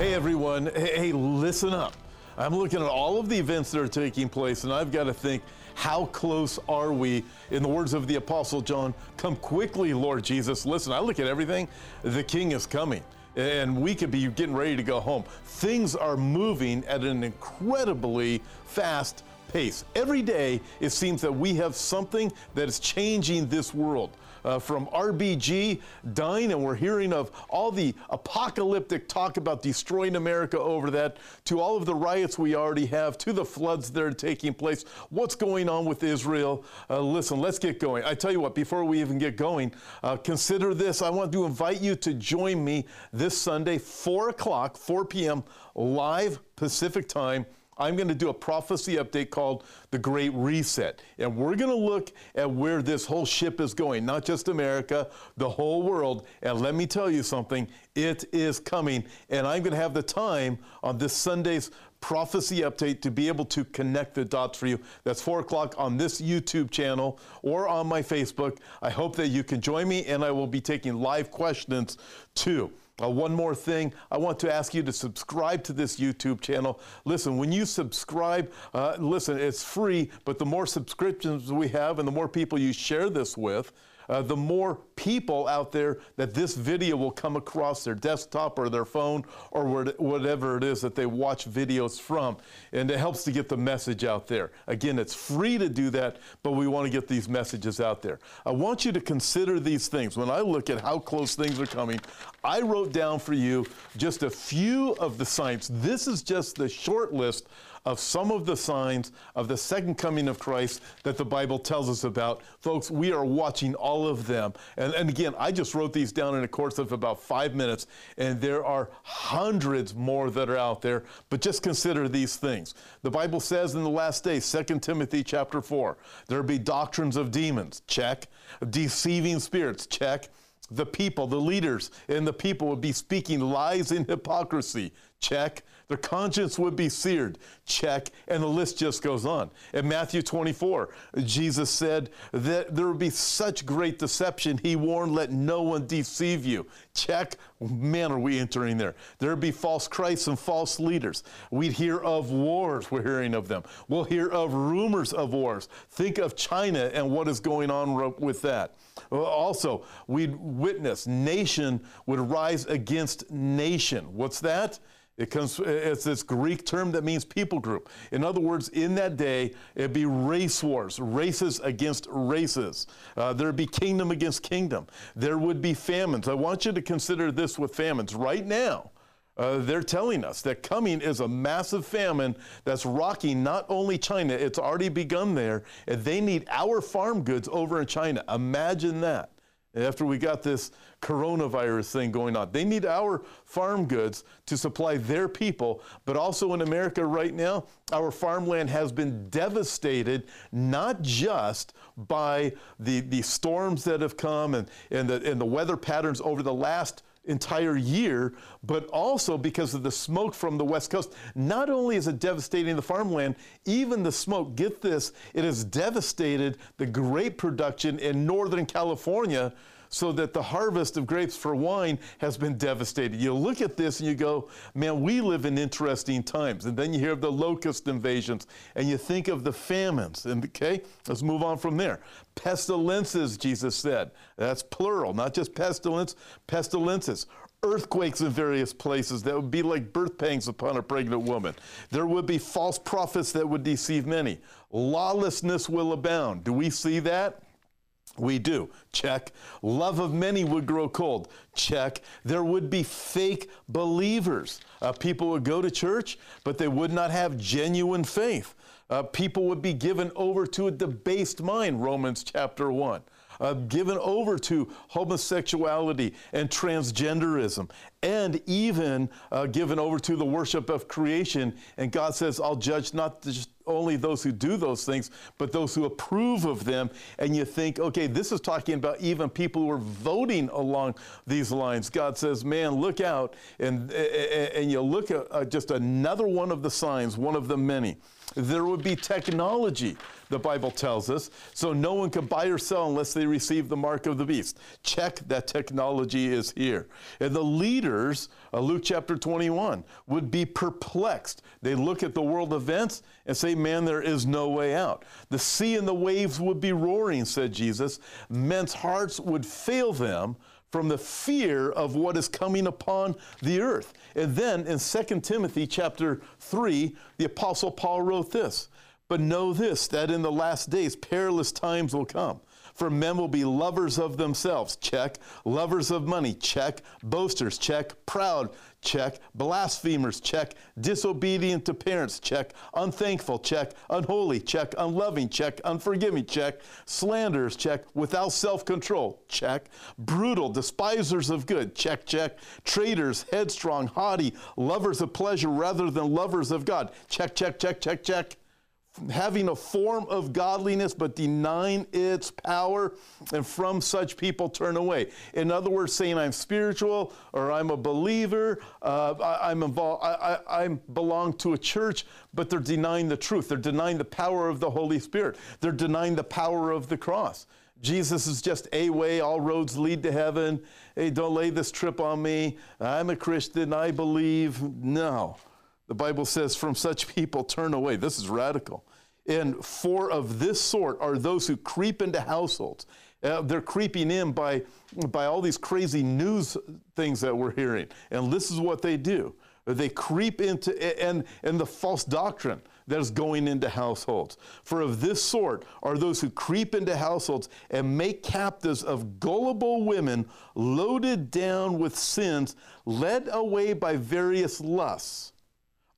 Hey everyone, hey, listen up. I'm looking at all of the events that are taking place, and I've got to think, how close are we? In the words of the Apostle John, come quickly, Lord Jesus. Listen, I look at everything, the King is coming. And we could be getting ready to go home. Things are moving at an incredibly fast pace. Every day, it seems that we have something that is changing this world. Uh, from RBG dying, and we're hearing of all the apocalyptic talk about destroying America over that, to all of the riots we already have, to the floods that are taking place. What's going on with Israel? Uh, listen, let's get going. I tell you what, before we even get going, uh, consider this. I want to invite you to join me this Sunday, 4 o'clock, 4 p.m., live Pacific time I'm going to do a prophecy update called The Great Reset. And we're going to look at where this whole ship is going, not just America, the whole world. And let me tell you something, it is coming. And I'm going to have the time on this Sunday's prophecy update to be able to connect the dots for you. That's 4 o'clock on this YouTube channel or on my Facebook. I hope that you can join me, and I will be taking live questions too. Uh, one more thing, I want to ask you to subscribe to this YouTube channel. Listen, when you subscribe, uh, listen, it's free, but the more subscriptions we have and the more people you share this with, uh, the more people out there that this video will come across their desktop or their phone or whatever it is that they watch videos from. And it helps to get the message out there. Again, it's free to do that, but we want to get these messages out there. I want you to consider these things. When I look at how close things are coming, I wrote down for you just a few of the signs. This is just the short list of some of the signs of the second coming of Christ that the Bible tells us about. Folks, we are watching all of them. And, and again, I just wrote these down in a course of about five minutes, and there are hundreds more that are out there. But just consider these things. The Bible says in the last days, 2 Timothy chapter 4, there be doctrines of demons, check. Deceiving spirits, check the people, the leaders, and the people would be speaking lies and hypocrisy. Check. Their conscience would be seared. Check. And the list just goes on. In Matthew 24, Jesus said that there would be such great deception. He warned, let no one deceive you. Check. Man, are we entering there. There would be false Christs and false leaders. We'd hear of wars. We're hearing of them. We'll hear of rumors of wars. Think of China and what is going on with that. Also, we'd witness nation would rise against nation. What's that? It comes, it's this Greek term that means people group. In other words, in that day, it'd be race wars, races against races. Uh, there'd be kingdom against kingdom. There would be famines. I want you to consider this with famines. Right now, uh, they're telling us that coming is a massive famine that's rocking not only China, it's already begun there, and they need our farm goods over in China. Imagine that after we got this coronavirus thing going on. They need our farm goods to supply their people, but also in America right now, our farmland has been devastated not just by the, the storms that have come and, and, the, and the weather patterns over the last entire year, but also because of the smoke from the West Coast. Not only is it devastating the farmland, even the smoke, get this, it has devastated the grape production in Northern California so that the harvest of grapes for wine has been devastated. You look at this and you go, man, we live in interesting times. And then you hear of the locust invasions and you think of the famines. And okay, let's move on from there. Pestilences, Jesus said. That's plural, not just pestilence, pestilences earthquakes in various places that would be like birth pangs upon a pregnant woman. There would be false prophets that would deceive many. Lawlessness will abound. Do we see that? We do. Check. Love of many would grow cold. Check. There would be fake believers. Uh, people would go to church, but they would not have genuine faith. Uh, people would be given over to a debased mind, Romans chapter 1 uh, given over to homosexuality and transgenderism, and even uh, given over to the worship of creation. And God says, I'll judge not just only those who do those things, but those who approve of them. And you think, okay, this is talking about even people who are voting along these lines. God says, man, look out. And, and you look at uh, just another one of the signs, one of the many. There would be technology. the Bible tells us. So no one can buy or sell unless they receive the mark of the beast. Check that technology is here. And the leaders, uh, Luke chapter 21, would be perplexed. They look at the world events and say, Man, there is no way out. The sea and the waves would be roaring, said Jesus. Men's hearts would fail them from the fear of what is coming upon the earth. And then in 2 Timothy chapter 3, the apostle Paul wrote this, "But know this that in the last days perilous times will come." For men will be lovers of themselves, check. Lovers of money, check. Boasters, check. Proud, check. Blasphemers, check. Disobedient to parents, check. Unthankful, check. Unholy, check. Unloving, check. Unforgiving, check. Slanderers, check. Without self control, check. Brutal, despisers of good, check, check. Traitors, headstrong, haughty, lovers of pleasure rather than lovers of God, check, check, check, check, check having a form of godliness but denying its power, and from such people turn away. In other words, saying I'm spiritual or I'm a believer, uh, I, am involved, I, I, I belong to a church, but they're denying the truth. They're denying the power of the Holy Spirit. They're denying the power of the cross. Jesus is just a way, all roads lead to heaven. Hey, don't lay this trip on me. I'm a Christian, I believe. No. The Bible says, from such people turn away. This is radical. And For of this sort are those who creep into households. Uh, they're creeping in by, by all these crazy news things that we're hearing. And this is what they do they creep into, and, and the false doctrine that is going into households. For of this sort are those who creep into households and make captives of gullible women loaded down with sins, led away by various lusts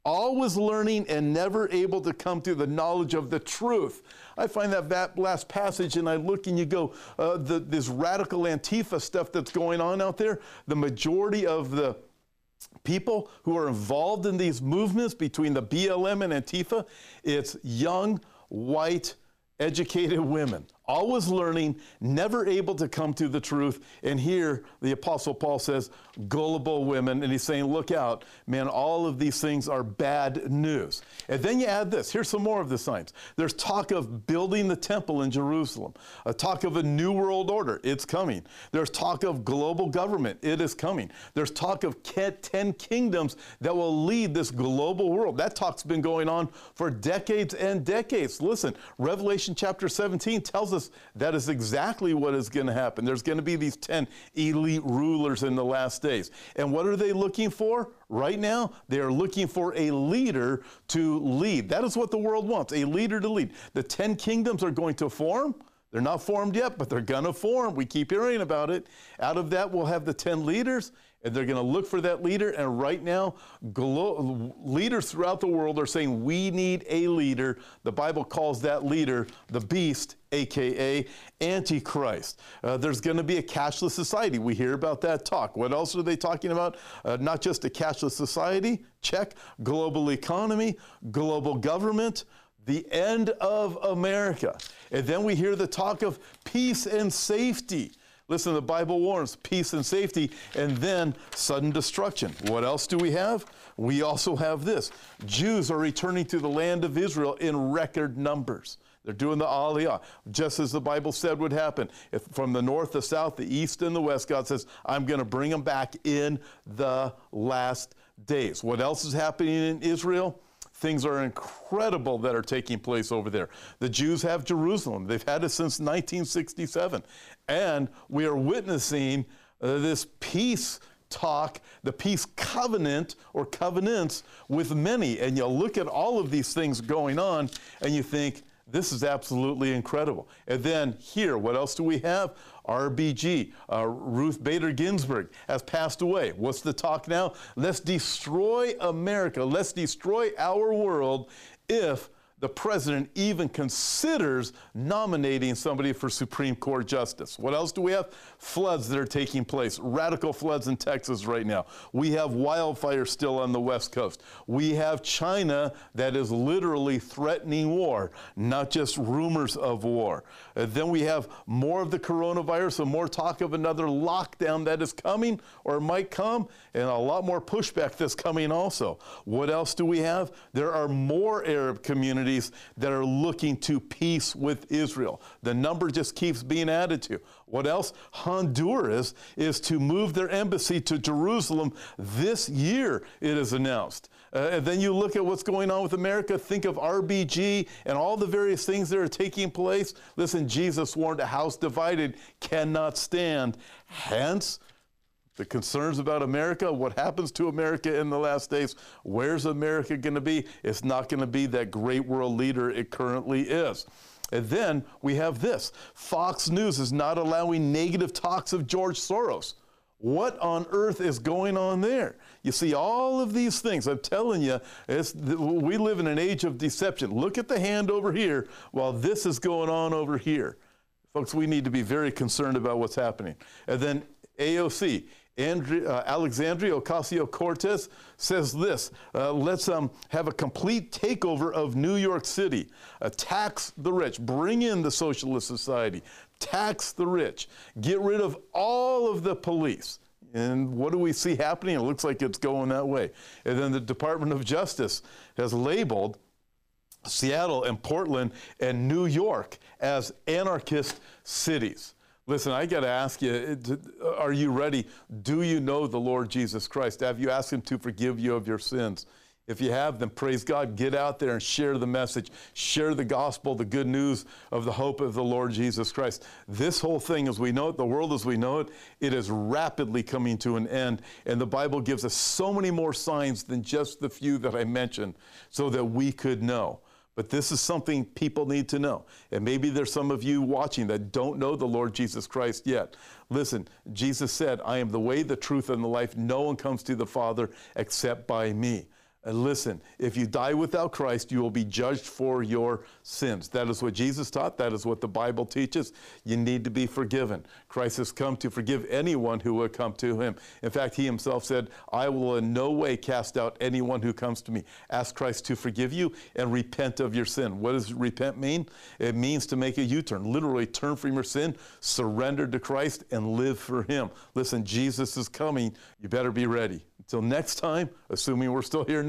always learning and never able to come to the knowledge of the truth. I find that, that last passage and I look and you go, uh, the, this radical Antifa stuff that's going on out there, the majority of the people who are involved in these movements between the BLM and Antifa, it's young, white, educated women always learning, never able to come to the truth. And here the Apostle Paul says, gullible women. And he's saying, look out, man, all of these things are bad news. And then you add this here's some more of the signs. There's talk of building the temple in Jerusalem, a talk of a new world order. It's coming. There's talk of global government. It is coming. There's talk of 10 kingdoms that will lead this global world. That talk's been going on for decades and decades. Listen, Revelation chapter 17 tells us that is exactly what is going to happen. There's going to be these 10 elite rulers in the last days. And what are they looking for? Right now, they are looking for a leader to lead. That is what the world wants a leader to lead. The 10 kingdoms are going to form. They're not formed yet, but they're going to form. We keep hearing about it. Out of that, we'll have the 10 leaders, and they're going to look for that leader. And right now, glo- leaders throughout the world are saying, We need a leader. The Bible calls that leader the beast, aka Antichrist. Uh, there's going to be a cashless society. We hear about that talk. What else are they talking about? Uh, not just a cashless society, check. Global economy, global government, the end of America. And then we hear the talk of peace and safety. Listen, the Bible warns peace and safety, and then sudden destruction. What else do we have? We also have this Jews are returning to the land of Israel in record numbers. They're doing the aliyah, just as the Bible said would happen. If from the north, the south, the east, and the west, God says, I'm going to bring them back in the last days. What else is happening in Israel? Things are incredible that are taking place over there. The Jews have Jerusalem. They've had it since 1967. And we are witnessing uh, this peace talk, the peace covenant or covenants with many. And you look at all of these things going on and you think, this is absolutely incredible. And then here, what else do we have? RBG, uh, Ruth Bader Ginsburg, has passed away. What's the talk now? Let's destroy America. Let's destroy our world if the president even considers nominating somebody for Supreme Court justice. What else do we have? Floods that are taking place, radical floods in Texas right now. We have wildfires still on the West Coast. We have China that is literally threatening war, not just rumors of war. Uh, then we have more of the coronavirus and more talk of another lockdown that is coming or might come, and a lot more pushback that's coming also. What else do we have? There are more Arab communities communities that are looking to peace with Israel. The number just keeps being added to. What else? Honduras is to move their embassy to Jerusalem this year, it is announced. Uh, and then you look at what's going on with America, think of RBG and all the various things that are taking place. Listen, Jesus warned a house divided cannot stand. Hence, the concerns about America, what happens to America in the last days, where's America going to be? It's not going to be that great world leader it currently is. And then we have this Fox News is not allowing negative talks of George Soros. What on earth is going on there? You see, all of these things, I'm telling you, we live in an age of deception. Look at the hand over here while this is going on over here. Folks, we need to be very concerned about what's happening. And then AOC, Uh, Alexandria Ocasio Cortez says this uh, let's um, have a complete takeover of New York City, uh, tax the rich, bring in the socialist society, tax the rich, get rid of all of the police. And what do we see happening? It looks like it's going that way. And then the Department of Justice has labeled Seattle and Portland and New York as anarchist cities. Listen, I got to ask you, are you ready? Do you know the Lord Jesus Christ? Have you asked Him to forgive you of your sins? If you have, then praise God. Get out there and share the message. Share the gospel, the good news of the hope of the Lord Jesus Christ. This whole thing, as we know it, the world as we know it, it is rapidly coming to an end. And the Bible gives us so many more signs than just the few that I mentioned so that we could know. But this is something people need to know. And maybe there's some of you watching that don't know the Lord Jesus Christ yet. Listen, Jesus said, I am the way, the truth, and the life. No one comes to the Father except by me. And listen, if you die without Christ, you will be judged for your sins. That is what Jesus taught. That is what the Bible teaches. You need to be forgiven. Christ has come to forgive anyone who will come to him. In fact, he himself said, I will in no way cast out anyone who comes to me. Ask Christ to forgive you and repent of your sin. What does repent mean? It means to make a U turn, literally turn from your sin, surrender to Christ, and live for him. Listen, Jesus is coming. You better be ready. Until next time, assuming we're still here